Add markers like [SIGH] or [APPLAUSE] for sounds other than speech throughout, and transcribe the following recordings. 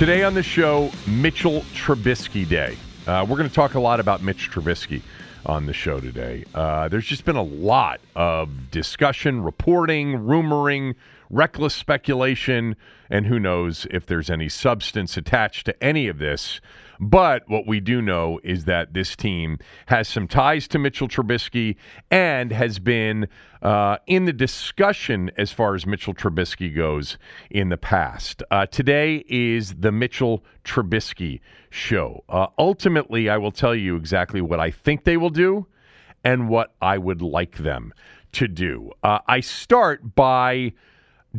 Today on the show, Mitchell Trubisky Day. Uh, we're going to talk a lot about Mitch Trubisky on the show today. Uh, there's just been a lot of discussion, reporting, rumoring, reckless speculation, and who knows if there's any substance attached to any of this. But what we do know is that this team has some ties to Mitchell Trubisky and has been uh, in the discussion as far as Mitchell Trubisky goes in the past. Uh, today is the Mitchell Trubisky show. Uh, ultimately, I will tell you exactly what I think they will do and what I would like them to do. Uh, I start by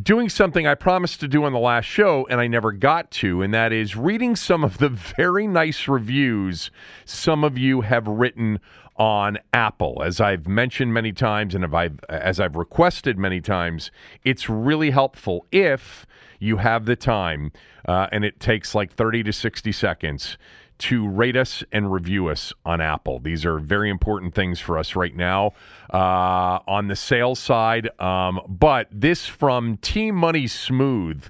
doing something I promised to do on the last show and I never got to, and that is reading some of the [LAUGHS] very nice reviews some of you have written on Apple. As I've mentioned many times and I've, as I've requested many times, it's really helpful if you have the time uh, and it takes like 30 to 60 seconds to rate us and review us on Apple. These are very important things for us right now uh, on the sales side. Um, but this from Team Money Smooth.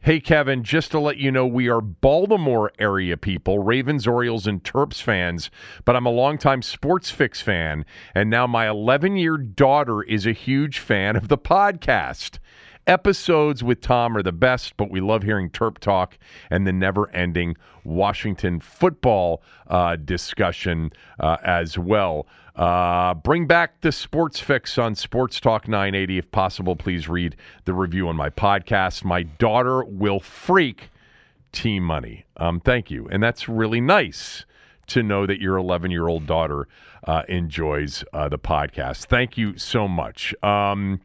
Hey, Kevin, just to let you know, we are Baltimore area people, Ravens, Orioles, and Terps fans, but I'm a longtime Sports Fix fan, and now my 11 year daughter is a huge fan of the podcast. Episodes with Tom are the best, but we love hearing Terp talk and the never ending Washington football uh, discussion uh, as well. Uh, bring back the sports fix on Sports Talk 980. If possible, please read the review on my podcast. My daughter will freak team money. Um, thank you. And that's really nice to know that your 11 year old daughter uh, enjoys uh, the podcast. Thank you so much. Um,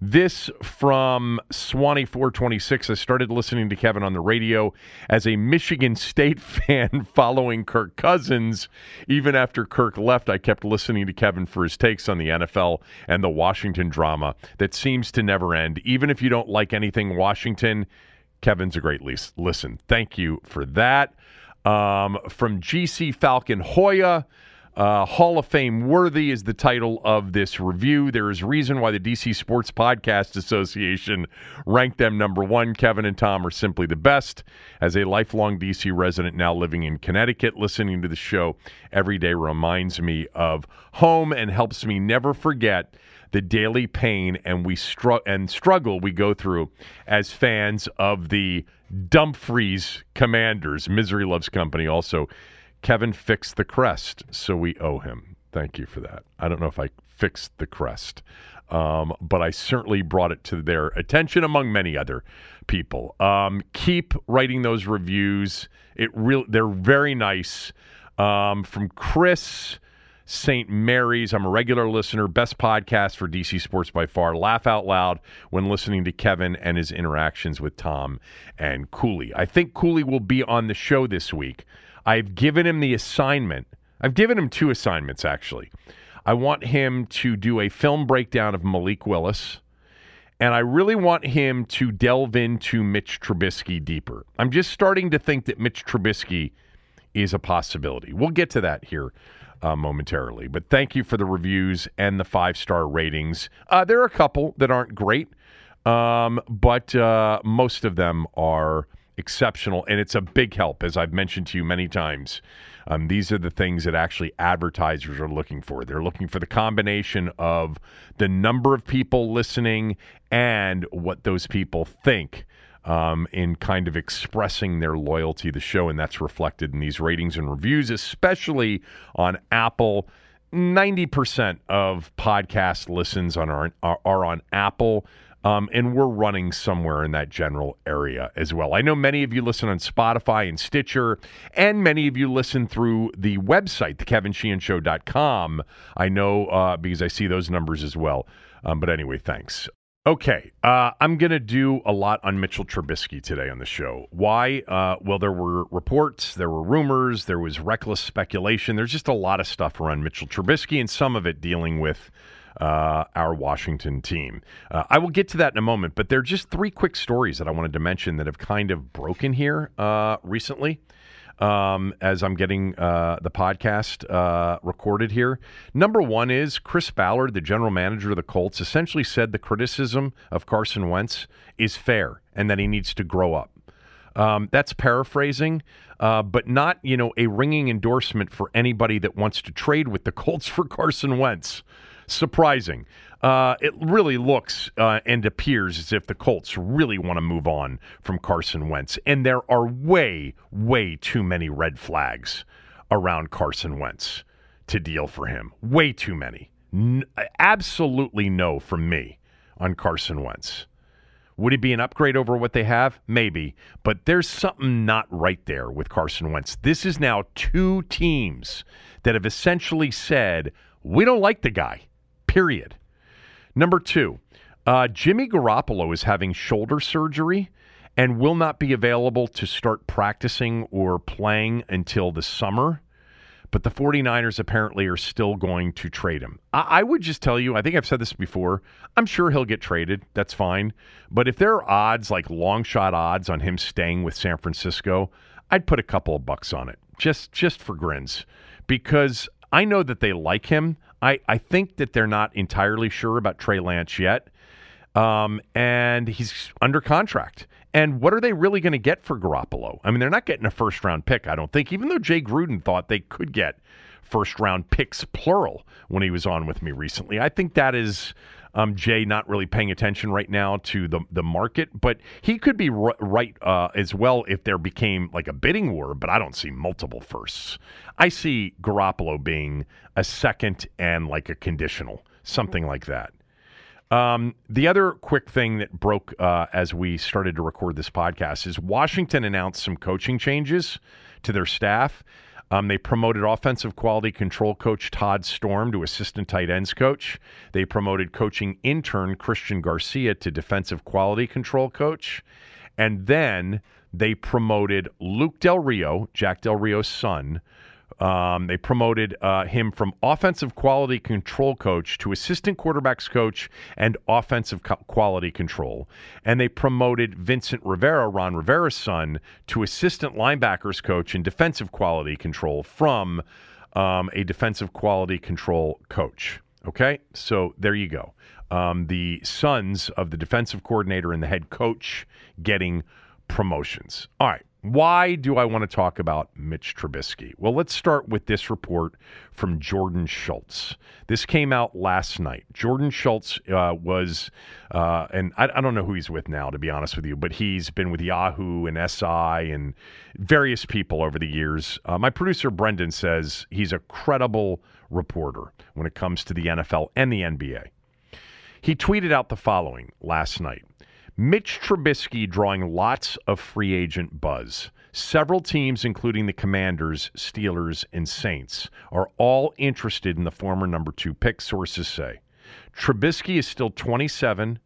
this from Swanee 426. I started listening to Kevin on the radio as a Michigan [LAUGHS] State fan following Kirk Cousins. Even after Kirk left, I kept listening to Kevin for his takes on the NFL and the Washington drama that seems to never end. Even if you don't like anything Washington, Kevin's a great lease. listen. Thank you for that. Um, from GC Falcon Hoya. Uh, Hall of Fame worthy is the title of this review. There is reason why the DC Sports Podcast Association ranked them number one. Kevin and Tom are simply the best. As a lifelong DC resident now living in Connecticut, listening to the show every day reminds me of home and helps me never forget the daily pain and we str- and struggle we go through as fans of the Dumfries Commanders. Misery loves company also Kevin fixed the crest, so we owe him. Thank you for that. I don't know if I fixed the crest, um, but I certainly brought it to their attention among many other people. Um, keep writing those reviews. It real they're very nice. Um, from Chris St. Mary's. I'm a regular listener. Best podcast for DC sports by far. Laugh out loud when listening to Kevin and his interactions with Tom and Cooley. I think Cooley will be on the show this week. I've given him the assignment. I've given him two assignments, actually. I want him to do a film breakdown of Malik Willis, and I really want him to delve into Mitch Trubisky deeper. I'm just starting to think that Mitch Trubisky is a possibility. We'll get to that here uh, momentarily. But thank you for the reviews and the five star ratings. Uh, there are a couple that aren't great. Um, but uh, most of them are exceptional, and it's a big help, as I've mentioned to you many times. Um, these are the things that actually advertisers are looking for. They're looking for the combination of the number of people listening and what those people think um, in kind of expressing their loyalty to the show, and that's reflected in these ratings and reviews, especially on Apple. 90% of podcast listens on our, are, are on Apple. Um, and we're running somewhere in that general area as well. I know many of you listen on Spotify and Stitcher, and many of you listen through the website, thekevinsheehanshow.com. I know uh, because I see those numbers as well. Um, but anyway, thanks. Okay, uh, I'm going to do a lot on Mitchell Trubisky today on the show. Why? Uh, well, there were reports, there were rumors, there was reckless speculation. There's just a lot of stuff around Mitchell Trubisky, and some of it dealing with uh, our Washington team. Uh, I will get to that in a moment, but there are just three quick stories that I wanted to mention that have kind of broken here uh, recently um, as I'm getting uh, the podcast uh, recorded here. Number one is Chris Ballard, the general manager of the Colts, essentially said the criticism of Carson Wentz is fair and that he needs to grow up. Um, that's paraphrasing, uh, but not you know a ringing endorsement for anybody that wants to trade with the Colts for Carson Wentz. Surprising. Uh, it really looks uh, and appears as if the Colts really want to move on from Carson Wentz. And there are way, way too many red flags around Carson Wentz to deal for him. Way too many. N- absolutely no from me on Carson Wentz. Would it be an upgrade over what they have? Maybe. But there's something not right there with Carson Wentz. This is now two teams that have essentially said, we don't like the guy, period. Number two, uh, Jimmy Garoppolo is having shoulder surgery and will not be available to start practicing or playing until the summer. But the 49ers apparently are still going to trade him. I, I would just tell you, I think I've said this before. I'm sure he'll get traded. That's fine. But if there are odds, like long shot odds on him staying with San Francisco, I'd put a couple of bucks on it just just for grins because I know that they like him. I, I think that they're not entirely sure about Trey Lance yet. Um, and he's under contract. And what are they really going to get for Garoppolo? I mean, they're not getting a first round pick, I don't think, even though Jay Gruden thought they could get first round picks, plural, when he was on with me recently. I think that is um, Jay not really paying attention right now to the the market, but he could be r- right uh, as well if there became like a bidding war. But I don't see multiple firsts. I see Garoppolo being a second and like a conditional, something like that. Um, the other quick thing that broke uh, as we started to record this podcast is Washington announced some coaching changes to their staff. Um, they promoted offensive quality control coach Todd Storm to assistant tight ends coach. They promoted coaching intern Christian Garcia to defensive quality control coach. And then they promoted Luke Del Rio, Jack Del Rio's son, um, they promoted uh, him from offensive quality control coach to assistant quarterbacks coach and offensive co- quality control. And they promoted Vincent Rivera, Ron Rivera's son, to assistant linebackers coach and defensive quality control from um, a defensive quality control coach. Okay, so there you go. Um, the sons of the defensive coordinator and the head coach getting promotions. All right. Why do I want to talk about Mitch Trubisky? Well, let's start with this report from Jordan Schultz. This came out last night. Jordan Schultz uh, was, uh, and I, I, don't know who he's with now, to be honest with you, but he's been with Yahoo and SI and various people over the years. Uh, my producer, Brendan, says he's a credible reporter when it comes to the NFL and the NBA. He tweeted out the following last night. Mitch Trubisky drawing lots of free agent buzz. Several teams, including the Commanders, Steelers, and Saints, are all interested in the former number two pick, sources say. Trubisky is still 27.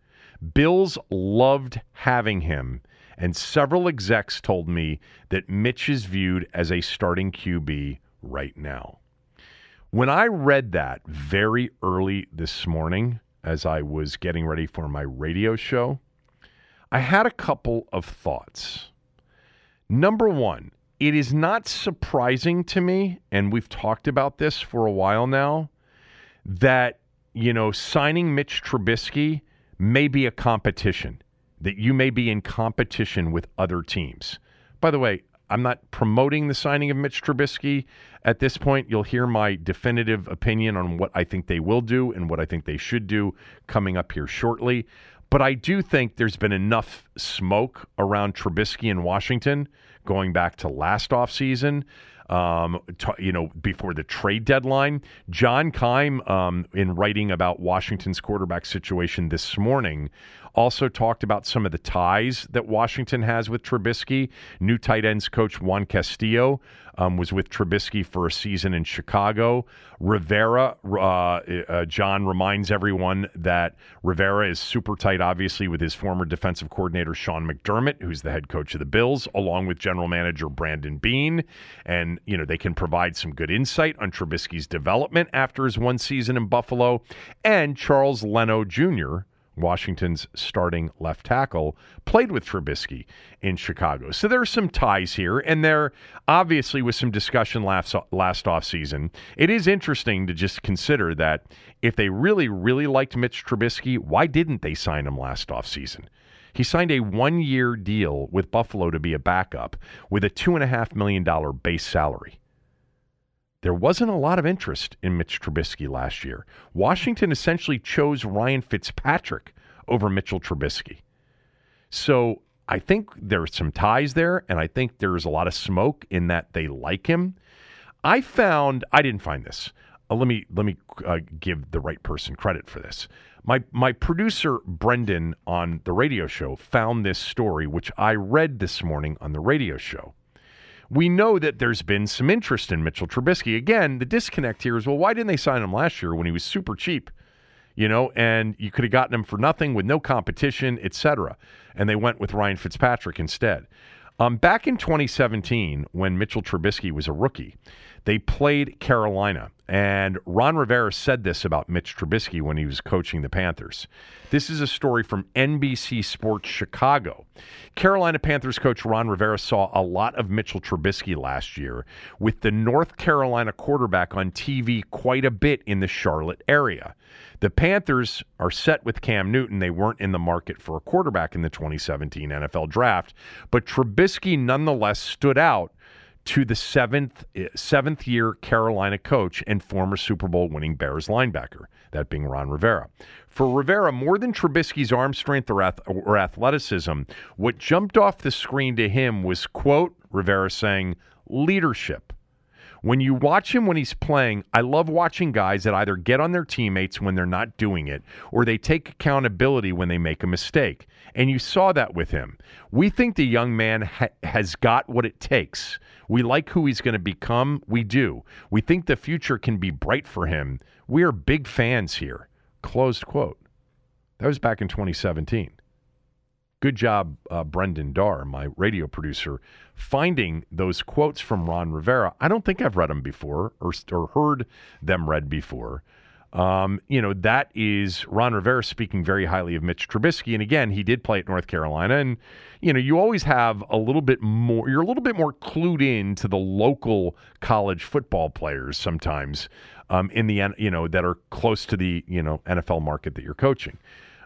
Bills loved having him, and several execs told me that Mitch is viewed as a starting QB right now. When I read that very early this morning, as I was getting ready for my radio show, I had a couple of thoughts. Number one, it is not surprising to me, and we've talked about this for a while now, that, you know, signing Mitch Trubisky may be a competition, that you may be in competition with other teams. By the way, I'm not promoting the signing of Mitch Trubisky at this point. You'll hear my definitive opinion on what I think they will do and what I think they should do coming up here shortly. But I do think there's been enough smoke around Trubisky in Washington going back to last offseason um, t- you know, before the trade deadline. John Keim, um, in writing about Washington's quarterback situation this morning, also talked about some of the ties that Washington has with Trubisky. New tight ends coach Juan Castillo um, was with Trubisky for a season in Chicago. Rivera, uh, uh, John reminds everyone that Rivera is super tight, obviously, with his former defensive coordinator, Sean McDermott, who's the head coach of the Bills, along with general manager Brandon Beane, And, you know, they can provide some good insight on Trubisky's development after his one season in Buffalo. And Charles Leno Jr., Washington's starting left tackle, played with Trubisky in Chicago. So there are some ties here, and there obviously was some discussion last, last offseason. It is interesting to just consider that if they really, really liked Mitch Trubisky, why didn't they sign him last offseason? He signed a one year deal with Buffalo to be a backup with a $2.5 million base salary. There wasn't a lot of interest in Mitch Trubisky last year. Washington essentially chose Ryan Fitzpatrick over Mitchell Trubisky. So I think there's some ties there, and I think there's a lot of smoke in that they like him. I found I didn't find this. Uh, let me let me uh, give the right person credit for this. My my producer Brendan on the radio show found this story, which I read this morning on the radio show we know that there's been some interest in Mitchell Trubisky. Again, the disconnect here is well, why didn't they sign him last year when he was super cheap? You know, and you could have gotten him for nothing with no competition, etc. And they went with Ryan Fitzpatrick instead. Um, back in 2017, when Mitchell Trubisky was a rookie, they played Carolina. And Ron Rivera said this about Mitch Trubisky when he was coaching the Panthers. This is a story from NBC Sports Chicago. Carolina Panthers coach Ron Rivera saw a lot of Mitchell Trubisky last year with the North Carolina quarterback on TV quite a bit in the Charlotte area. The Panthers are set with Cam Newton. They weren't in the market for a quarterback in the 2017 NFL draft, but Trubisky nonetheless stood out to the seventh eh, seventh year Carolina coach and former Super Bowl winning Bears linebacker, that being Ron Rivera. For Rivera, more than Trubisky's arm strength or, ath- or athleticism, what jumped off the screen to him was quote Rivera saying leadership. When you watch him when he's playing, I love watching guys that either get on their teammates when they're not doing it or they take accountability when they make a mistake. And you saw that with him. We think the young man ha- has got what it takes. We like who he's going to become. We do. We think the future can be bright for him. We are big fans here. Closed quote. That was back in 2017. Good job, uh, Brendan Dar, my radio producer, finding those quotes from Ron Rivera. I don't think I've read them before or, or heard them read before. Um, you know, that is Ron Rivera speaking very highly of Mitch Trubisky. And again, he did play at North Carolina. And, you know, you always have a little bit more, you're a little bit more clued in to the local college football players sometimes um, in the, you know, that are close to the, you know, NFL market that you're coaching.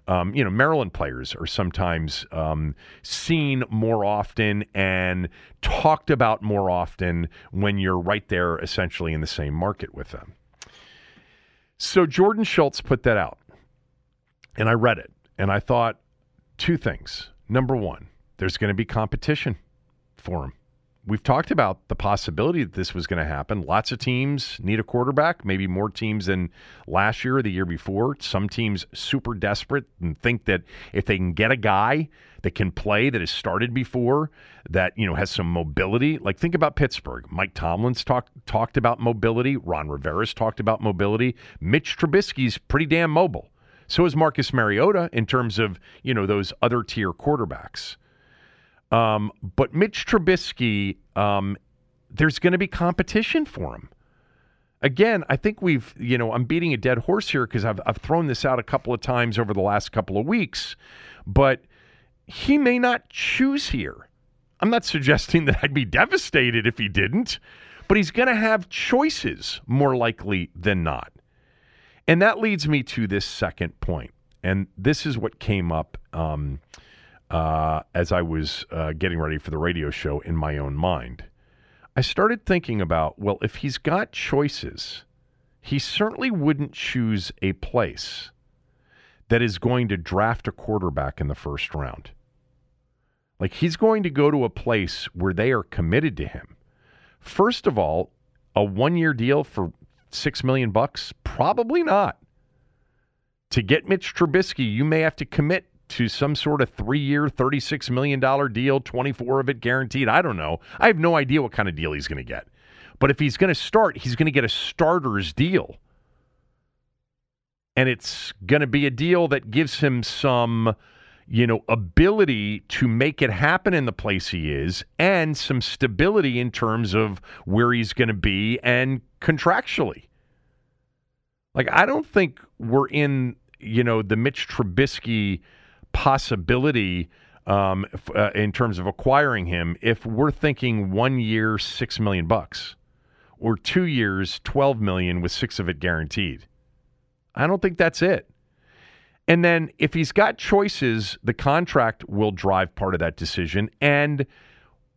Um, you know, Maryland players are sometimes um, seen more often and talked about more often when you're right there essentially in the same market with them. So Jordan Schultz put that out, and I read it, and I thought two things. Number one, there's going to be competition for him. We've talked about the possibility that this was going to happen. Lots of teams need a quarterback, maybe more teams than last year or the year before. Some teams super desperate and think that if they can get a guy that can play that has started before, that you know has some mobility. Like think about Pittsburgh. Mike Tomlin's talked talked about mobility. Ron Rivera's talked about mobility. Mitch Trubisky's pretty damn mobile. So is Marcus Mariota in terms of you know those other tier quarterbacks. Um, but Mitch Trubisky, um, there's going to be competition for him. Again, I think we've, you know, I'm beating a dead horse here because I've, I've thrown this out a couple of times over the last couple of weeks, but he may not choose here. I'm not suggesting that I'd be devastated if he didn't, but he's going to have choices more likely than not. And that leads me to this second point. and this is what came up um, uh, as I was uh, getting ready for the radio show in my own mind. I started thinking about well, if he's got choices, he certainly wouldn't choose a place that is going to draft a quarterback in the first round. Like he's going to go to a place where they are committed to him. First of all, a one-year deal for 6 million bucks? Probably not. To get Mitch Trubisky, you may have to commit to some sort of three-year, $36 million deal, 24 of it guaranteed. I don't know. I have no idea what kind of deal he's going to get. But if he's going to start, he's going to get a starter's deal. And it's going to be a deal that gives him some you know, ability to make it happen in the place he is and some stability in terms of where he's going to be and contractually. Like, I don't think we're in, you know, the Mitch Trubisky possibility um, uh, in terms of acquiring him if we're thinking one year, six million bucks, or two years, 12 million with six of it guaranteed. I don't think that's it. And then if he's got choices, the contract will drive part of that decision. And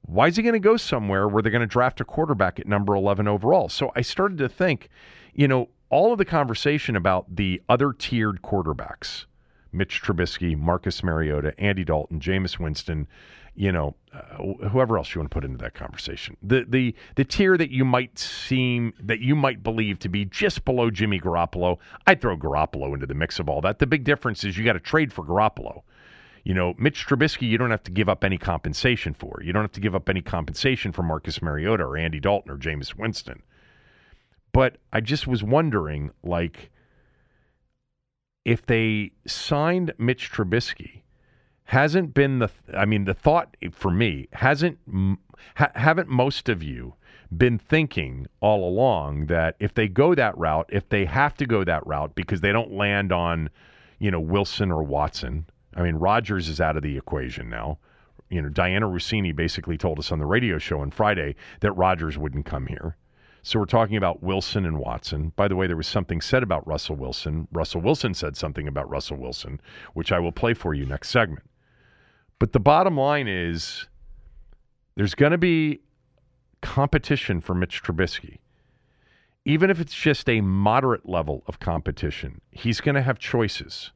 why is he going to go somewhere where they're going to draft a quarterback at number 11 overall? So I started to think, you know, all of the conversation about the other tiered quarterbacks, Mitch Trubisky, Marcus Mariota, Andy Dalton, Jameis Winston, you know, uh, whoever else you want to put into that conversation. The the the tier that you might seem that you might believe to be just below Jimmy Garoppolo, I'd throw Garoppolo into the mix of all that. The big difference is you got to trade for Garoppolo. You know, Mitch Trubisky, you don't have to give up any compensation for. You don't have to give up any compensation for Marcus Mariota or Andy Dalton or Jameis Winston. But I just was wondering, like, if they signed Mitch Trubisky hasn't been the I mean the thought for me hasn't ha- haven't most of you been thinking all along that if they go that route if they have to go that route because they don't land on you know Wilson or Watson I mean Rodgers is out of the equation now. You know Dianna Russini basically told us on the radio show on Friday that Rodgers wouldn't come here so we're talking about Wilson and Watson. By the way, there was something said about Russell Wilson. Russell Wilson said something about Russell Wilson, which I will play for you next segment. But the bottom line is there's going to be competition for Mitch Trubisky. Even if it's just a moderate level of competition, he's going to have choices.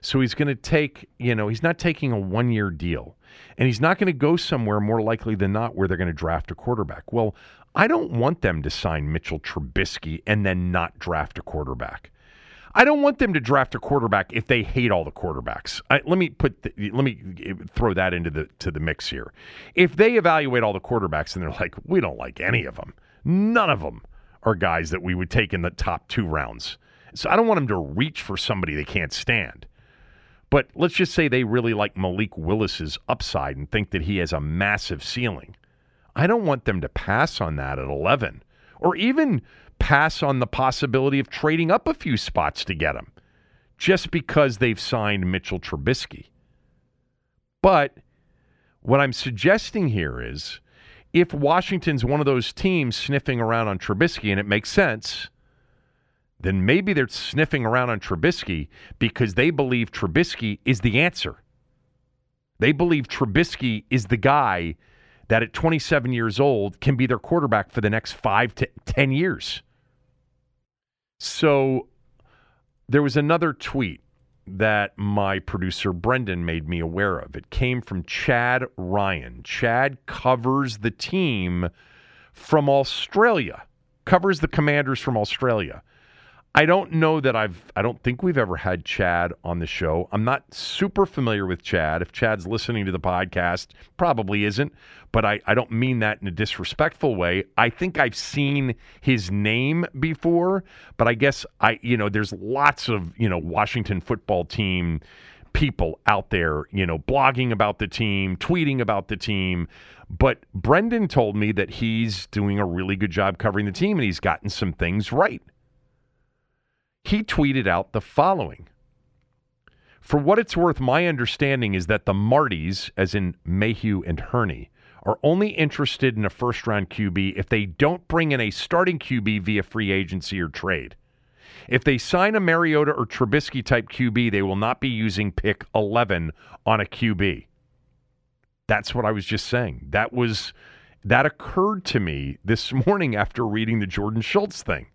So he's going to take, you know, he's not taking a one year deal. And he's not going to go somewhere more likely than not where they're going to draft a quarterback. Well, I don't want them to sign Mitchell Trubisky and then not draft a quarterback. I don't want them to draft a quarterback if they hate all the quarterbacks. I, let me put the, let me throw that into the to the mix here. If they evaluate all the quarterbacks and they're like, we don't like any of them, none of them are guys that we would take in the top two rounds. So I don't want them to reach for somebody they can't stand. But let's just say they really like Malik Willis's upside and think that he has a massive ceiling. I don't want them to pass on that at 11 or even pass on the possibility of trading up a few spots to get him just because they've signed Mitchell Trubisky. But what I'm suggesting here is if Washington's one of those teams sniffing around on Trubisky and it makes sense, then maybe they're sniffing around on Trubisky because they believe Trubisky is the answer. They believe Trubisky is the guy that at 27 years old can be their quarterback for the next five to 10 years. So there was another tweet that my producer Brendan made me aware of. It came from Chad Ryan. Chad covers the team from Australia, covers the commanders from Australia. I don't know that I've, I don't think we've ever had Chad on the show. I'm not super familiar with Chad. If Chad's listening to the podcast, probably isn't, but I, I don't mean that in a disrespectful way. I think I've seen his name before, but I guess I, you know, there's lots of, you know, Washington football team people out there, you know, blogging about the team, tweeting about the team. But Brendan told me that he's doing a really good job covering the team and he's gotten some things right he tweeted out the following. For what it's worth, my understanding is that the Martys, as in Mayhew and Hurney, are only interested in a first round QB if they don't bring in a starting QB via free agency or trade. If they sign a Mariota or Trubisky type QB, they will not be using pick 11 on a QB. That's what I was just saying. That was that occurred to me this [LAUGHS] morning after reading the Jordan Schultz thing.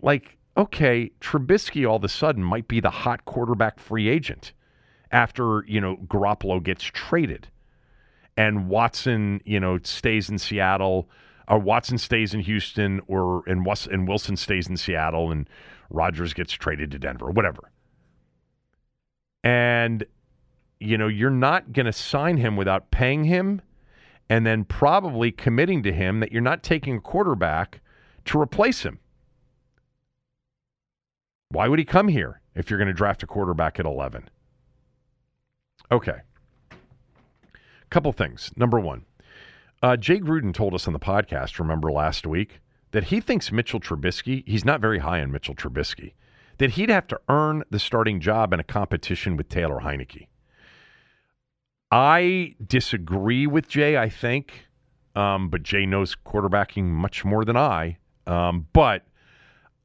Like, okay, Trubisky all of a sudden might be the hot quarterback free agent after, you know, Garoppolo gets traded and Watson, you know, stays in Seattle, or Watson stays in Houston, or and, Wilson stays in Seattle, and Rodgers gets traded to Denver, whatever. And you know, you're not going to sign him without paying him and then probably committing to him that you're not taking a quarterback to replace him. Why would he come here if you're going to draft a quarterback at 11? Okay. Couple things. Number one, uh, Jay Gruden told us on the podcast, remember last week, that he thinks Mitchell Trubisky, he's not very high on Mitchell Trubisky, that he'd have to earn the starting job in a competition with Taylor Heinicke. I disagree with Jay, I think, um, but Jay knows quarterbacking much more than I. Um, but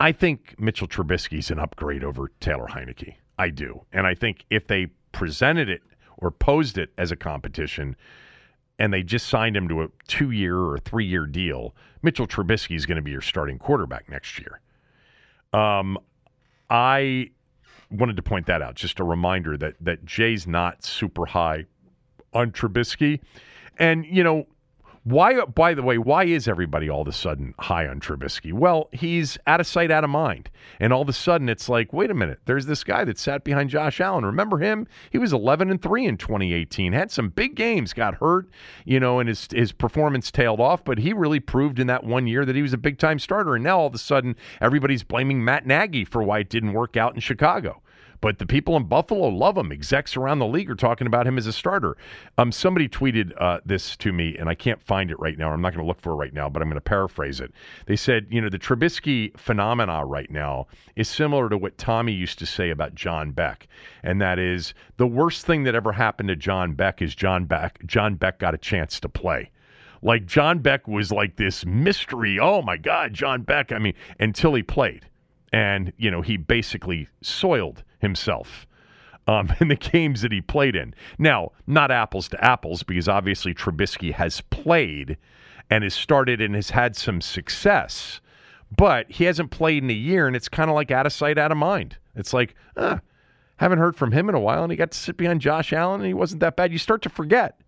I think Mitchell Trubisky's an upgrade over Taylor Heinicke. I do. And I think if they presented it or posed it as a competition and they just signed him to a two year or three year deal, Mitchell Trubisky is going to be your starting quarterback next year. Um, I wanted to point that out. Just a reminder that that Jay's not super high on Trubisky. And, you know, why, by the way, why is everybody all of a sudden high on Trubisky? Well, he's out of sight, out of mind. And all of a sudden it's like, wait a minute, there's this guy that sat behind Josh Allen. Remember him? He was 11 and 3 in 2018, had some big games, got hurt, you know, and his, his performance tailed off, but he really proved in that one year that he was a big time starter. And now all of a sudden everybody's blaming Matt Nagy for why it didn't work out in Chicago. But the people in Buffalo love him. Execs around the league are talking about him as a starter. Um, somebody tweeted uh, this to me, and I can't find it right now. I'm not going to look for it right now, but I'm going to paraphrase it. They said, you know, the Trubisky phenomena right now is similar to what Tommy used to say about John Beck, and that is the worst thing that ever happened to John Beck is John Beck. John Beck got a chance to play like John Beck was like this mystery. Oh my God, John Beck. I mean, until he played. And, you know, he basically soiled himself um, [LAUGHS] in the games that he played in. Now, not apples to apples, because obviously Trubisky has played and has started and has had some success, but he hasn't played in a year, and it's kind of like out of sight, out of mind. It's like, uh, haven't heard from him in a while, and he got to sit behind Josh Allen, and he wasn't that bad. You start to forget.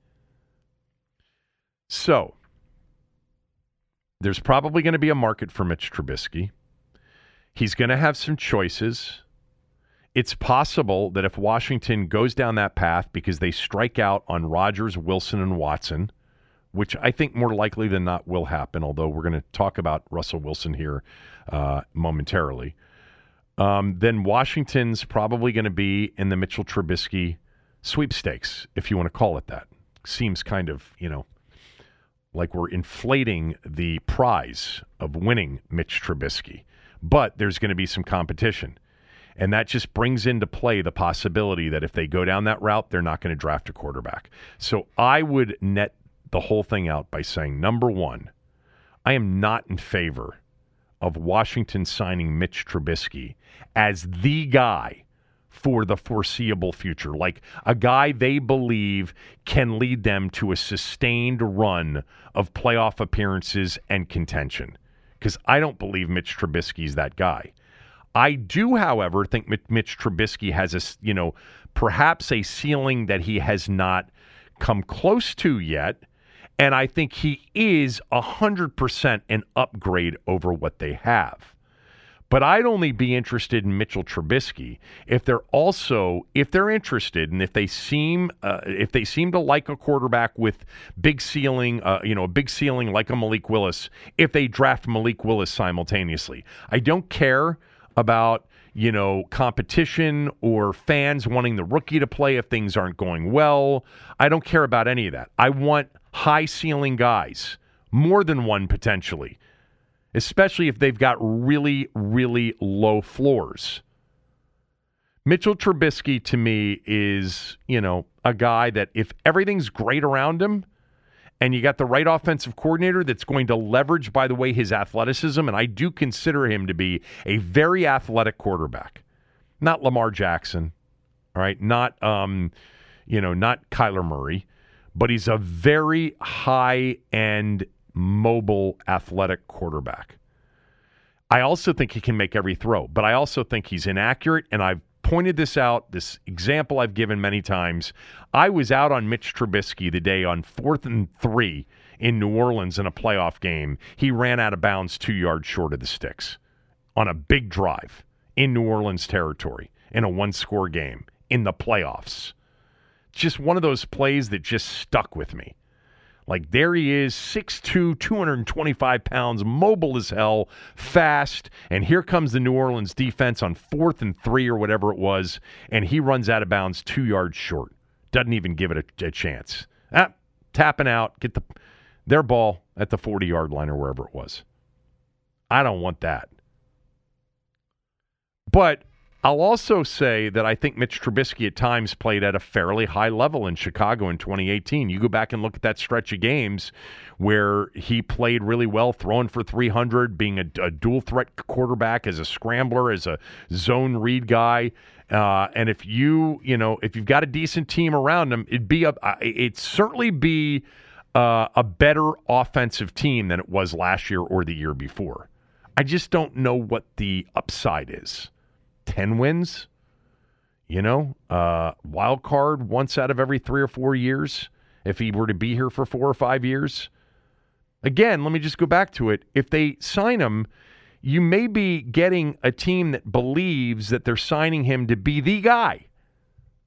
So, there's probably going to be a market for Mitch Trubisky. He's going to have some choices it's possible that if Washington goes down that path because they strike out on Rodgers, Wilson, and Watson, which I think more likely than not will happen, although we're going to talk about Russell Wilson here uh, momentarily, um, then Washington's probably going to be in the Mitchell Trubisky sweepstakes, if you want to call it that. Seems kind of, you know, like we're inflating the prize of winning Mitch Trubisky. But there's going to be some competition. And that just brings into play the possibility that if they go down that route, they're not going to draft a quarterback. So I would net the whole thing out by saying number one, I am not in favor of Washington signing Mitch Trubisky as the guy for the foreseeable future, like a guy they believe can lead them to a sustained run of playoff appearances and contention. Because I don't believe Mitch Trubisky is that guy. I do, however, think Mitch Trubisky has a, you know, perhaps a ceiling that he has not come close to yet. And I think he is 100% an upgrade over what they have. But I'd only be interested in Mitchell Trubisky if they're also if they're interested and if they seem uh, if they seem to like a quarterback with big ceiling, uh, you know, a big ceiling like a Malik Willis. If they draft Malik Willis simultaneously, I don't care about you know competition or fans wanting the rookie to play if things aren't going well. I don't care about any of that. I want high ceiling guys, more than one potentially, especially if they've got really really low floors. Mitchell Trubisky to me is, you know, a guy that if everything's great around him and you got the right offensive coordinator that's going to leverage, by the way, his athleticism, and I do consider him to be a very athletic quarterback. Not Lamar Jackson, all right, not um, you know, not Kyler Murray, but he's a very high end mobile athletic quarterback. I also think he can make every throw, but I also think he's inaccurate and I've pointed this out, this example I've given many times. I was out on Mitch Trubisky the day on fourth and three in New Orleans in a playoff game. He ran out of bounds two yards short of the sticks on a big drive in New Orleans territory in a one score game in the playoffs. Just one of those plays that just stuck with me. Like there he is, 6'2, 225 pounds, mobile as hell, fast. And here comes the New Orleans defense on fourth and three or whatever it was. And he runs out of bounds two yards short. Doesn't even give it a, a chance. Ah, tapping out, get the their ball at the 40 yard line or wherever it was. I don't want that. But I'll also say that I think Mitch Trubisky at times played at a fairly high level in Chicago in 2018. You go back and look at that stretch of games where he played really well, throwing for 300, being a, a dual threat quarterback as a scrambler, as a zone read guy. Uh, and if you, you know, if you've got a decent team around him, it'd be a, it'd certainly be uh, a better offensive team than it was last year or the year before. I just don't know what the upside is. 10 wins, you know, uh, wild card once out of every three or four years if he were to be here for four or five years. Again, let me just go back to it. If they sign him, you may be getting a team that believes that they're signing him to be the guy,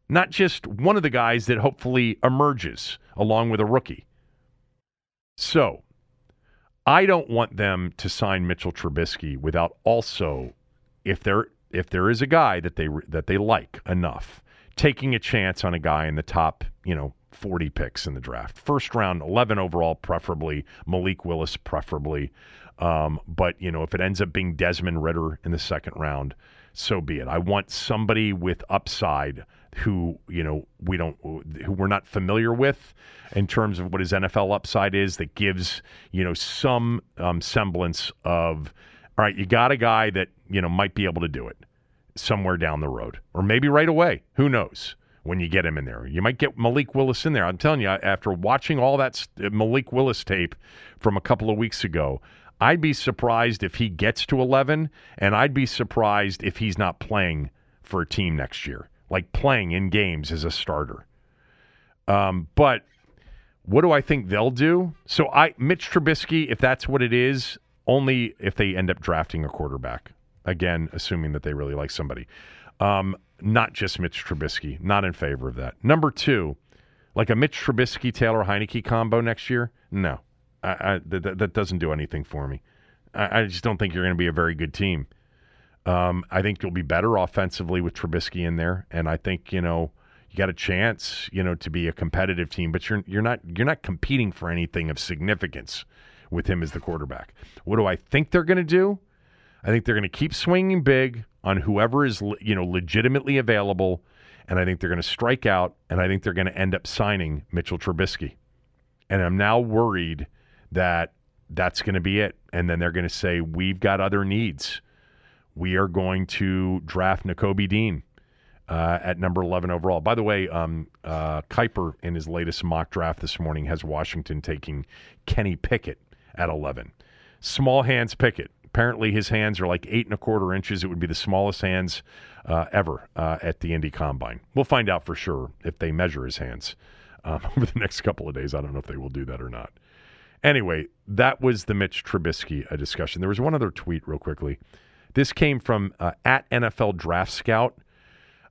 not just one of the guys that hopefully emerges along with a rookie. So, I don't want them to sign Mitchell Trubisky without also, if they're if there is a guy that they that they like enough, taking a chance on a guy in the top, you know, 40 picks in the draft. First round, 11 overall, preferably. Malik Willis, preferably. Um, but, you know, if it ends up being Desmond Ridder in the second round, so be it. I want somebody with upside who, you know, we don't, who we're not familiar with in terms of what his NFL upside is that gives, you know, some um, semblance of, all right, you got a guy that, you know, might be able to do it somewhere down the road or maybe right away. Who knows when you get him in there? You might get Malik Willis in there. I'm telling you, after watching all that Malik Willis tape from a couple of weeks ago, I'd be surprised if he gets to 11, and I'd be surprised if he's not playing for a team next year, like playing in games as a starter. Um, but what do I think they'll do? So I, Mitch Trubisky, if that's what it is, only if they end up drafting a quarterback. Again, assuming that they really like somebody. Um, not just Mitch Trubisky. Not in favor of that. Number two, like a Mitch Trubisky Taylor Heinicke combo next year. No, I, I, that, that doesn't do anything for me. I, I just don't think you're going to be a very good team. Um, I think you'll be better offensively with Trubisky in there, and I think you know you got a chance, you know, to be a competitive team. But you're you're not you're not competing for anything of significance with him as the quarterback. What do I think they're going to do? I think they're going to keep swinging big on whoever is you know legitimately available, and I think they're going to strike out, and I think they're going to end up signing Mitchell Trubisky. And I'm now worried that that's going to be it, and then they're going to say we've got other needs. We are going to draft Nakobe Dean. Uh, at number 11 overall. By the way, um, uh, Kiper in his latest mock draft this morning has Washington taking Kenny Pickett at 11. Small hands Pickett. Apparently, his hands are like eight and a quarter inches. It would be the smallest hands uh, ever uh, at the Indy Combine. We'll find out for sure if they measure his hands um, [LAUGHS] over the next couple of days. I don't know if they will do that or not. Anyway, that was the Mitch Trubisky uh, discussion. There was one other tweet, real quickly. This came from uh, at NFL Draft Scout.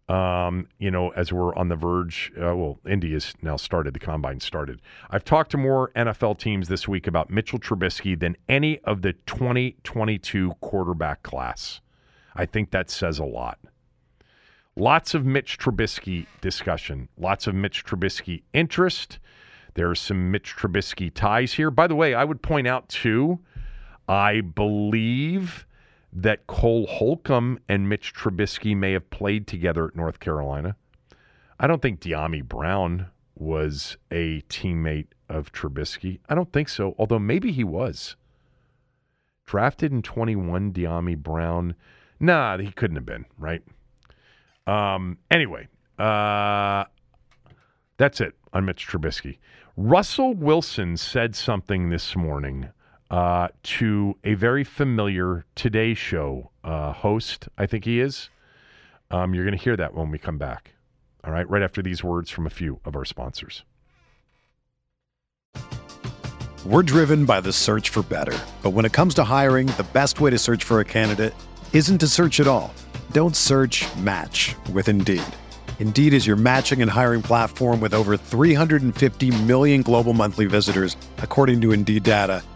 Um, you know, as we're on the verge, uh, well, Indy has now started, the combine started. I've talked to more NFL teams this week about Mitchell Trubisky than any of the 2022 quarterback class. I think that says a lot. Lots of Mitch Trubisky discussion, lots of Mitch Trubisky interest. There are some Mitch Trubisky ties here. By the way, I would point out, too, I believe that Cole Holcomb and Mitch Trubisky may have played together at North Carolina. I don't think Dyami Brown was a teammate of Trubisky? I don't think so, although maybe he was. Drafted in 21, Dyami Brown. Nah, he couldn't have been, right? Um, anyway, uh, that's it on Mitch Trubisky. Russell Wilson said something this morning uh, to a very familiar Today Show uh, host, I think he is. Um, you're going to hear that when we come back. All right, right after these words from a few of our sponsors. We're driven by the search for better. But when it comes to hiring, the best way to search for a candidate isn't to search at all. Don't search match with Indeed. Indeed is your matching and hiring platform with over 350 million global monthly visitors, according to Indeed data,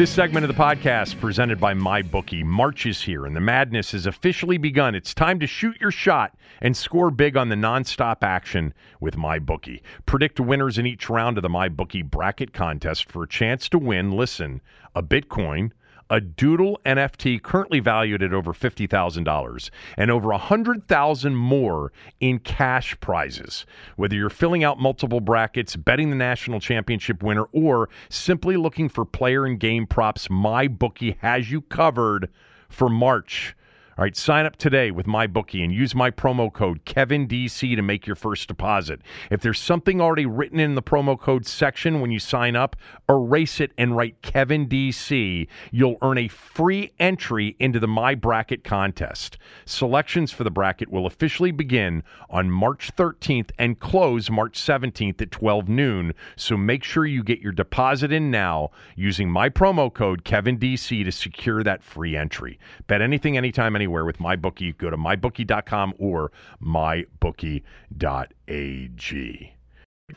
This segment of the podcast presented by MyBookie. March is here and the madness has officially begun. It's time to shoot your shot and score big on the nonstop action with MyBookie. Predict winners in each round of the MyBookie bracket contest for a chance to win, listen, a Bitcoin, a Doodle NFT currently valued at over $50,000 and over 100,000 more in cash prizes. Whether you're filling out multiple brackets, betting the national championship winner, or simply looking for player and game props, MyBookie has you covered for March. All right, sign up today with my bookie and use my promo code KevinDC to make your first deposit. If there's something already written in the promo code section when you sign up, erase it and write KevinDC. You'll earn a free entry into the My Bracket contest. Selections for the bracket will officially begin on March 13th and close March 17th at 12 noon. So make sure you get your deposit in now using my promo code KevinDC to secure that free entry. Bet anything, anytime, anywhere with MyBookie. Go to mybookie.com or mybookie.ag.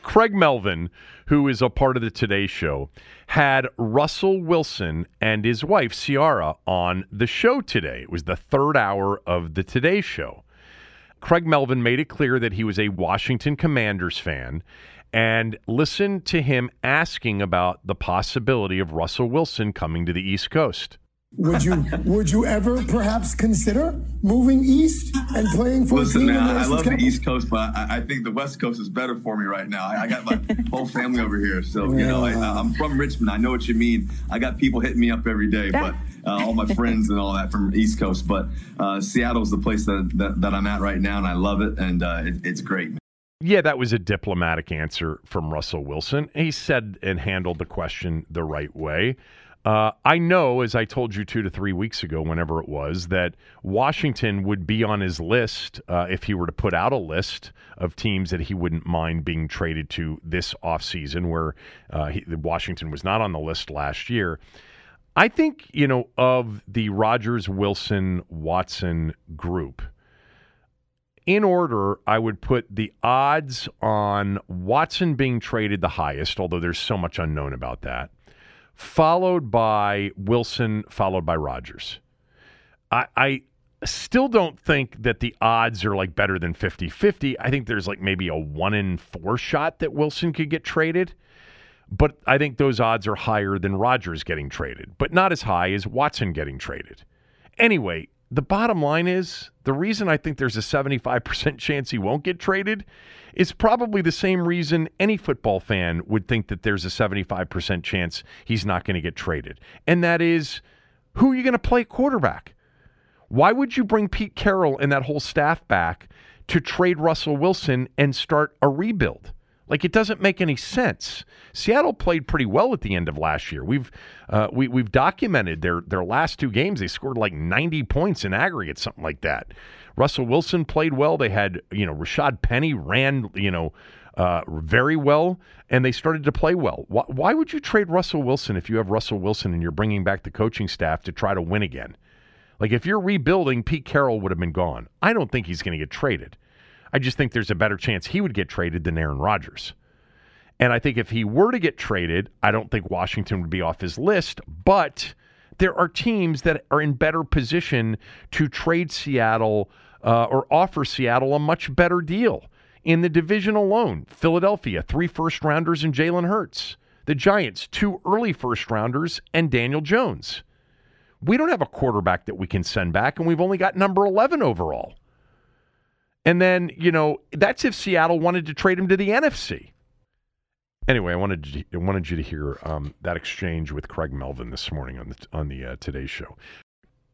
Craig Melvin, who is a part of the Today Show, had Russell Wilson and his wife, Ciara, on the show today. It was the third hour of the Today Show. Craig Melvin made it clear that he was a Washington Commanders fan and listen to him asking about the possibility of Russell Wilson coming to the East Coast. Would you [LAUGHS] would you ever perhaps consider moving east and playing for Listen, a team man, in I nation's love the? East Coast, but I, I think the West Coast is better for me right now. I, I got my [LAUGHS] whole family over here, so you know I, I'm from Richmond. I know what you mean. I got people hitting me up every day, but uh, all my friends and all that from East Coast. But uh, Seattle's the place that, that that I'm at right now, and I love it, and uh, it, it's great. Yeah, that was a diplomatic answer from Russell Wilson. He said and handled the question the right way. Uh, I know, as I told you two to three weeks ago, whenever it was, that Washington would be on his list uh, if he were to put out a list of teams that he wouldn't mind being traded to this offseason, where uh, he, Washington was not on the list last year. I think, you know, of the Rodgers, Wilson, Watson group, in order, I would put the odds on Watson being traded the highest, although there's so much unknown about that, followed by Wilson, followed by Rodgers. I, I still don't think that the odds are like better than 50 50. I think there's like maybe a one in four shot that Wilson could get traded. But I think those odds are higher than Rodgers getting traded, but not as high as Watson getting traded. Anyway, the bottom line is the reason I think there's a 75% chance he won't get traded is probably the same reason any football fan would think that there's a 75% chance he's not going to get traded. And that is who are you going to play quarterback? Why would you bring Pete Carroll and that whole staff back to trade Russell Wilson and start a rebuild? Like it doesn't make any sense. Seattle played pretty well at the end of last year. We've uh, we, we've documented their their last two games. They scored like 90 points in aggregate, something like that. Russell Wilson played well. They had you know Rashad Penny ran you know uh, very well, and they started to play well. Why, why would you trade Russell Wilson if you have Russell Wilson and you're bringing back the coaching staff to try to win again? Like if you're rebuilding, Pete Carroll would have been gone. I don't think he's going to get traded. I just think there's a better chance he would get traded than Aaron Rodgers. And I think if he were to get traded, I don't think Washington would be off his list, but there are teams that are in better position to trade Seattle uh, or offer Seattle a much better deal. In the division alone, Philadelphia, three first rounders and Jalen Hurts. The Giants, two early first rounders and Daniel Jones. We don't have a quarterback that we can send back, and we've only got number 11 overall. And then, you know, that's if Seattle wanted to trade him to the NFC. Anyway, I wanted to, I wanted you to hear um, that exchange with Craig Melvin this morning on the on the uh, Today Show.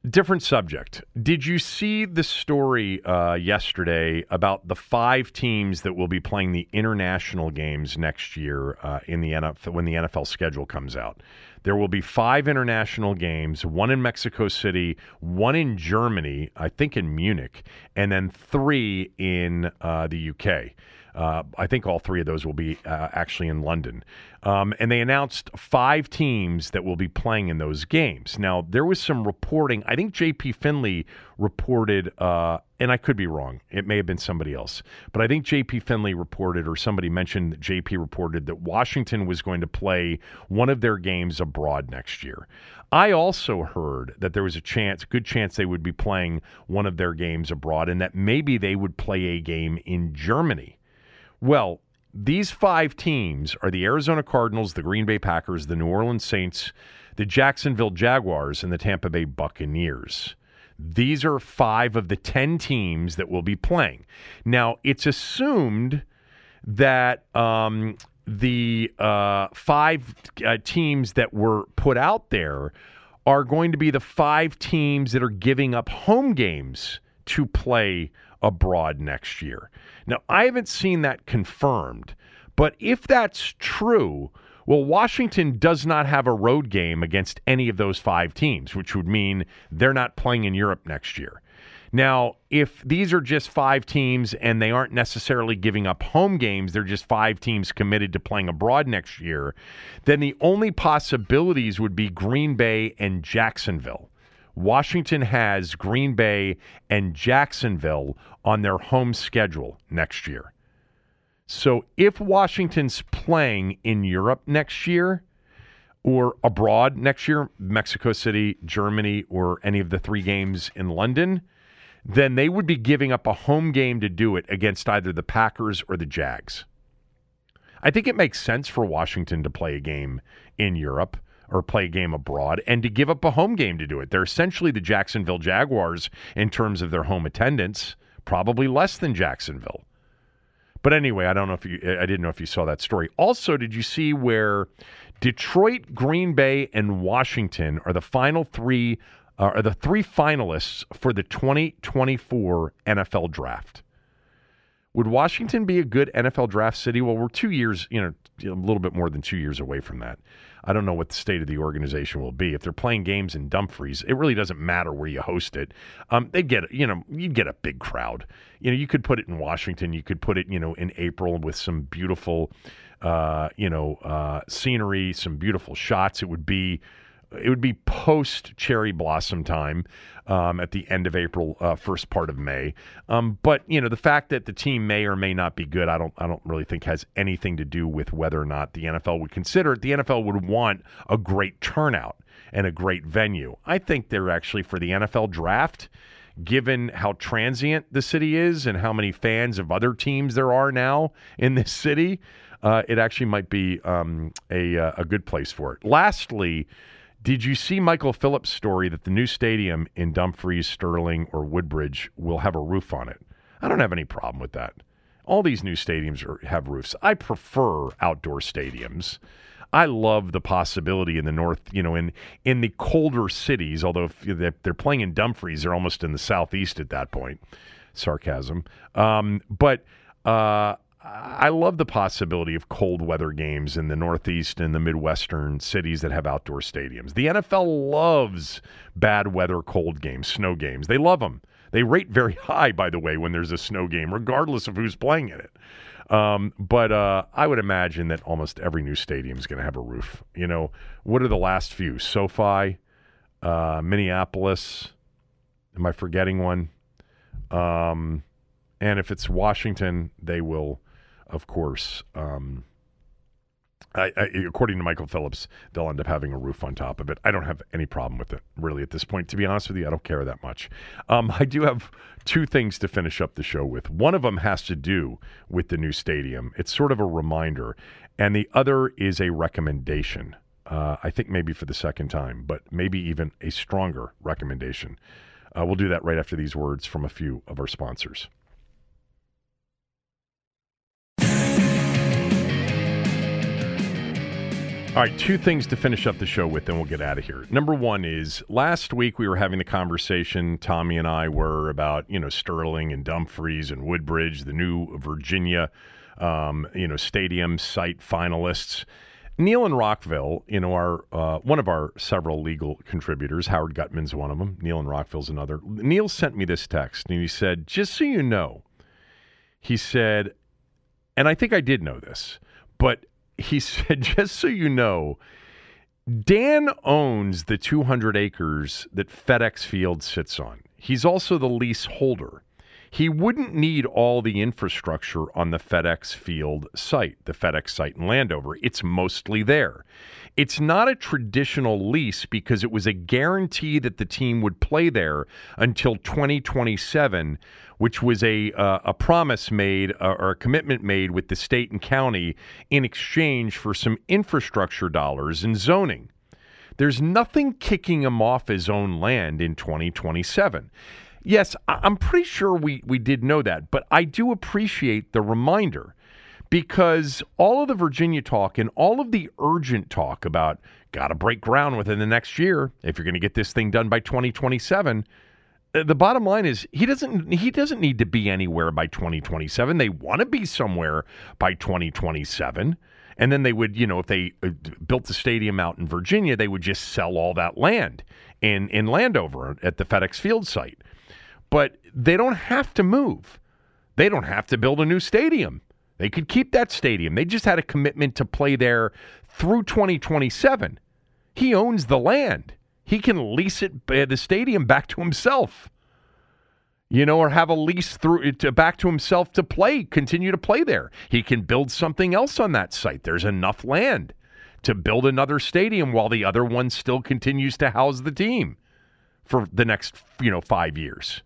Different subject. Did you see the story uh, yesterday about the five teams that will be playing the international games next year uh, in the NFL when the NFL schedule comes out? There will be five international games: one in Mexico City, one in Germany, I think in Munich, and then three in uh, the UK. Uh, I think all three of those will be uh, actually in London. Um, and they announced five teams that will be playing in those games. Now, there was some reporting. I think JP Finley reported, uh, and I could be wrong. It may have been somebody else. But I think JP Finley reported, or somebody mentioned that JP reported that Washington was going to play one of their games abroad next year. I also heard that there was a chance, good chance they would be playing one of their games abroad, and that maybe they would play a game in Germany. Well, these five teams are the Arizona Cardinals, the Green Bay Packers, the New Orleans Saints, the Jacksonville Jaguars, and the Tampa Bay Buccaneers. These are five of the 10 teams that will be playing. Now, it's assumed that um, the uh, five uh, teams that were put out there are going to be the five teams that are giving up home games to play abroad next year. Now, I haven't seen that confirmed, but if that's true, well, Washington does not have a road game against any of those five teams, which would mean they're not playing in Europe next year. Now, if these are just five teams and they aren't necessarily giving up home games, they're just five teams committed to playing abroad next year, then the only possibilities would be Green Bay and Jacksonville. Washington has Green Bay and Jacksonville on their home schedule next year. So if Washington's playing in Europe next year or abroad next year, Mexico City, Germany, or any of the three games in London, then they would be giving up a home game to do it against either the Packers or the Jags. I think it makes sense for Washington to play a game in Europe or play a game abroad and to give up a home game to do it. They're essentially the Jacksonville Jaguars in terms of their home attendance, probably less than Jacksonville. But anyway, I don't know if you I didn't know if you saw that story. Also, did you see where Detroit, Green Bay and Washington are the final 3 uh, are the three finalists for the 2024 NFL draft? Would Washington be a good NFL draft city? Well, we're 2 years, you know, a little bit more than 2 years away from that. I don't know what the state of the organization will be. If they're playing games in Dumfries, it really doesn't matter where you host it. Um, they get, you know, you'd get a big crowd. You know, you could put it in Washington. You could put it, you know, in April with some beautiful, uh, you know, uh, scenery, some beautiful shots. It would be it would be post cherry blossom time um, at the end of April, uh, first part of May. Um, but you know, the fact that the team may or may not be good, I don't, I don't really think has anything to do with whether or not the NFL would consider it. The NFL would want a great turnout and a great venue. I think they're actually for the NFL draft. Given how transient the city is and how many fans of other teams there are now in this city, uh, it actually might be um, a uh, a good place for it. Lastly. Did you see Michael Phillips' story that the new stadium in Dumfries, Sterling, or Woodbridge will have a roof on it? I don't have any problem with that. All these new stadiums are, have roofs. I prefer outdoor stadiums. I love the possibility in the north, you know, in in the colder cities. Although if they're playing in Dumfries, they're almost in the southeast at that point. Sarcasm, um, but uh, I love the possibility of cold weather games in the Northeast and the Midwestern cities that have outdoor stadiums. The NFL loves bad weather, cold games, snow games. They love them. They rate very [LAUGHS] high, by the way, when there's a snow game, regardless of who's playing in it. Um, but uh, I would imagine that almost every new stadium is going to have a roof. You know, what are the last few? SoFi, uh, Minneapolis. Am I forgetting one? Um, and if it's Washington, they will of course, um, I, I, according to Michael Phillips, they'll end up having a roof on top of it. I don't have any problem with it, really, at this point. To be honest with you, I don't care that much. Um, I do have two things to finish up the show with. One of them has to do with the new stadium. It's sort of a reminder, and the other is a recommendation. Uh, I think maybe for the second time, but maybe even a stronger recommendation. Uh, we'll do that right after these words from a few of our sponsors. All right, two things to finish up the show with, then we'll get out of here. Number one is last week we were having the conversation, Tommy and I were about, you know, Sterling and Dumfries and Woodbridge, the new Virginia, um, you know, stadium site finalists. Neil in Rockville, you know, our uh, one of our several legal contributors, Howard Gutman's one of them. Neil in Rockville's another. Neil sent me this text, and he said, "Just so you know," he said, and I think I did know this, but he [LAUGHS] said, just so you know, Dan owns the 200 acres that FedEx Field sits on. He's also the lease holder. He wouldn't need all the infrastructure on the FedEx Field site, the FedEx site in Landover. It's mostly there. It's not a traditional lease because it was a guarantee that the team would play there until 2027 which was a uh, a promise made uh, or a commitment made with the state and county in exchange for some infrastructure dollars and zoning. There's nothing kicking him off his own land in 2027. Yes, I'm pretty sure we, we did know that, but I do appreciate the reminder because all of the Virginia talk and all of the urgent talk about got to break ground within the next year if you're going to get this thing done by 2027 uh, the bottom line is he doesn't he doesn't need to be anywhere by 2027 they want to be somewhere by 2027 and then they would you know if they uh, built the stadium out in Virginia they would just sell all that land in in Landover at the FedEx Field site. But they don't have to move. They don't have to build a new stadium they could keep that stadium they just had a commitment to play there through 2027 he owns the land he can lease it uh, the stadium back to himself. You know, or have a lease through to back to himself to play, continue to play there. He can build something else on that site. There's enough land to build another stadium while the other one still continues to house the team for the next, you know, 5 years.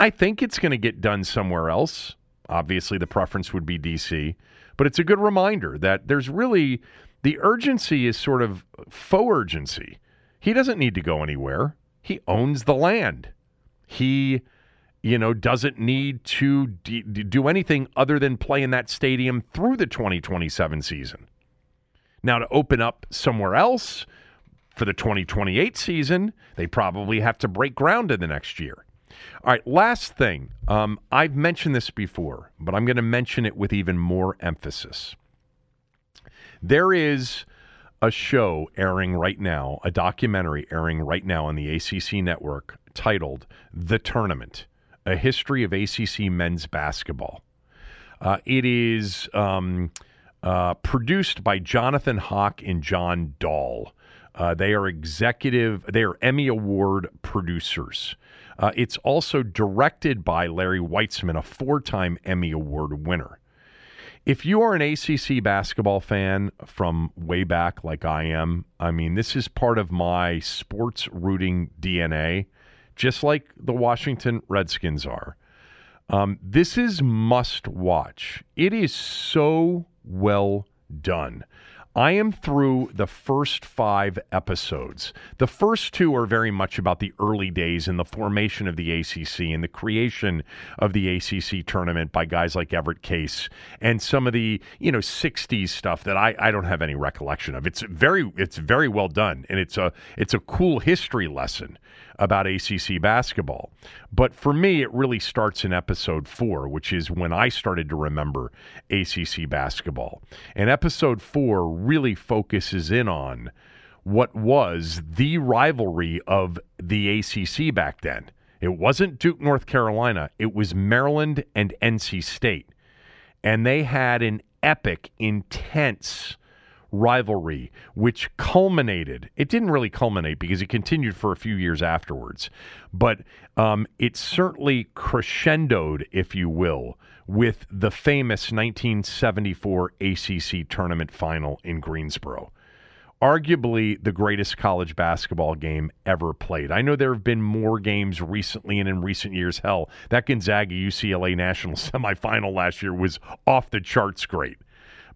I think it's going to get done somewhere else. Obviously, the preference would be DC, but it's a good reminder that there's really the urgency is sort of faux urgency. He doesn't need to go anywhere. He owns the land. He, you know, doesn't need to d- do anything other than play in that stadium through the 2027 season. Now, to open up somewhere else for the 2028 season, they probably have to break ground in the next year. All right, last thing. Um, I've mentioned this before, but I'm going to mention it with even more emphasis. There is a show airing right now, a documentary airing right now on the ACC network titled The Tournament A History of ACC Men's Basketball. Uh, it is um, uh, produced by Jonathan Hock and John Dahl. Uh, they are executive, they are Emmy Award producers. Uh, it's also directed by Larry Weitzman, a four time Emmy Award winner. If you are an ACC basketball fan from way back, like I am, I mean, this is part of my sports rooting DNA, just like the Washington Redskins are. Um, this is must watch. It is so well done. I am through the first five episodes. The first two are very much about the early days and the formation of the ACC and the creation of the ACC tournament by guys like Everett Case and some of the you know '60s stuff that I, I don't have any recollection of. It's very it's very well done and it's a it's a cool history lesson about ACC basketball. But for me, it really starts in episode four, which is when I started to remember ACC basketball. And episode four really focuses in on what was the rivalry of the ACC back then. It wasn't Duke, North Carolina, it was Maryland and NC State. And they had an epic, intense rivalry, which culminated. It didn't really culminate because it continued for a few years afterwards, but um, it certainly crescendoed, if you will, with the famous 1974 ACC tournament final in Greensboro. Arguably the greatest college basketball game ever played. I know there have been more games recently and in recent years. Hell, that Gonzaga UCLA national [LAUGHS] semifinal last year was off the charts great.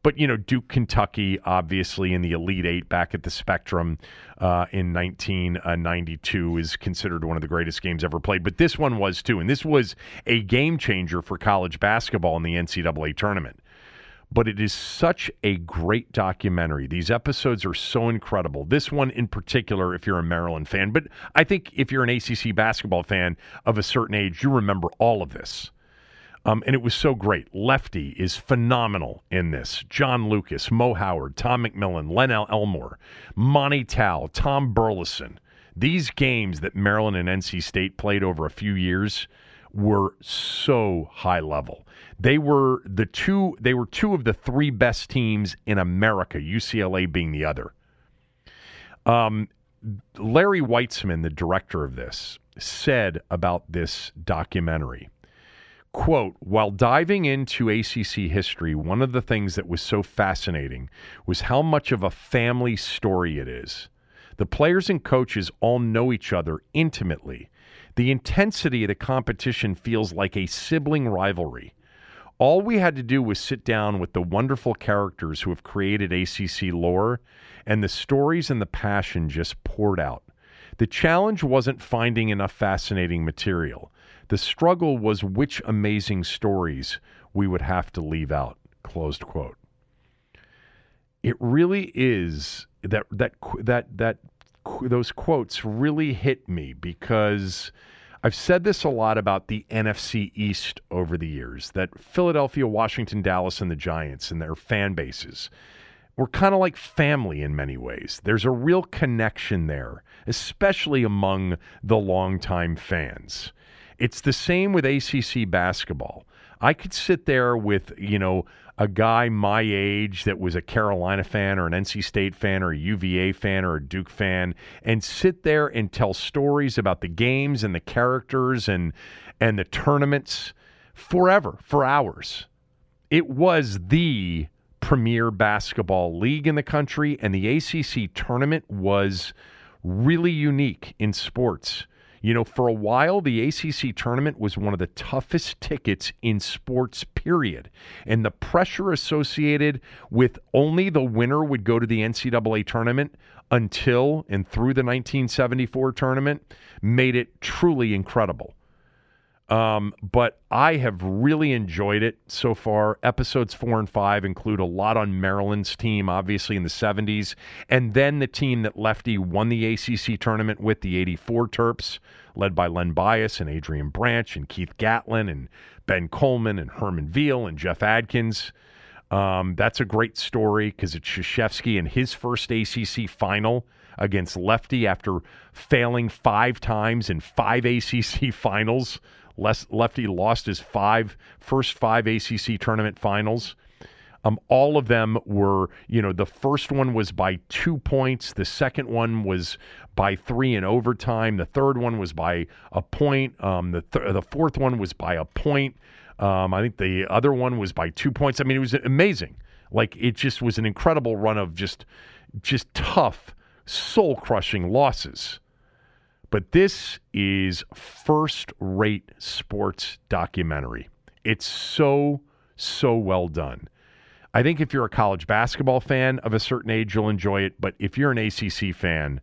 But, you know, Duke, Kentucky, obviously in the Elite Eight back at the Spectrum uh, in 1992 is considered one of the greatest games ever played. But this one was too. And this was a game changer for college basketball in the NCAA tournament. But it is such a great documentary. These episodes are so incredible. This one in particular, if you're a Maryland fan, but I think if you're an ACC basketball fan of a certain age, you remember all of this. Um, and it was so great. Lefty is phenomenal in this. John Lucas, Mo Howard, Tom McMillan, Len Elmore, Monte Towe, Tom Burleson. These games that Maryland and NC State played over a few years were so high level. They were the two they were two of the three best teams in America, UCLA being the other. Um, Larry Weitzman, the director of this, said about this documentary Quote, while diving into ACC history, one of the things that was so fascinating was how much of a family story it is. The players and coaches all know each other intimately. The intensity of the competition feels like a sibling rivalry. All we had to do was sit down with the wonderful characters who have created ACC lore, and the stories and the passion just poured out. The challenge wasn't finding enough fascinating material. The struggle was which amazing stories we would have to leave out. Closed quote. It really is that that that that those quotes really hit me because I've said this a lot about the NFC East over the years that Philadelphia, Washington, Dallas, and the Giants and their fan bases were kind of like family in many ways. There's a real connection there, especially among the longtime fans. It's the same with ACC basketball. I could sit there with, you know, a guy my age that was a Carolina fan or an NC State fan or a UVA fan or a Duke fan and sit there and tell stories about the games and the characters and and the tournaments forever, for hours. It was the premier basketball league in the country and the ACC tournament was really unique in sports. You know, for a while, the ACC tournament was one of the toughest tickets in sports, period. And the pressure associated with only the winner would go to the NCAA tournament until and through the 1974 tournament made it truly incredible. Um, but I have really enjoyed it so far. Episodes four and five include a lot on Maryland's team, obviously in the 70s, and then the team that Lefty won the ACC tournament with, the 84 Terps, led by Len Bias and Adrian Branch and Keith Gatlin and Ben Coleman and Herman Veal and Jeff Adkins. Um, that's a great story because it's Krzyzewski in his first ACC final against Lefty after failing five times in five ACC [LAUGHS] finals. Lefty lost his five first five ACC tournament finals. Um, all of them were, you know, the first one was by two points. The second one was by three in overtime. The third one was by a point. Um, the th- the fourth one was by a point. Um, I think the other one was by two points. I mean, it was amazing. Like it just was an incredible run of just just tough, soul crushing losses. But this is first rate sports documentary. It's so, so well done. I think if you're a college basketball fan of a certain age, you'll enjoy it. But if you're an ACC fan,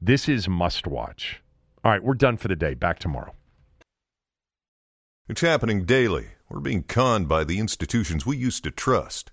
this is must watch. All right, we're done for the day. Back tomorrow. It's happening daily. We're being conned by the institutions we used to trust.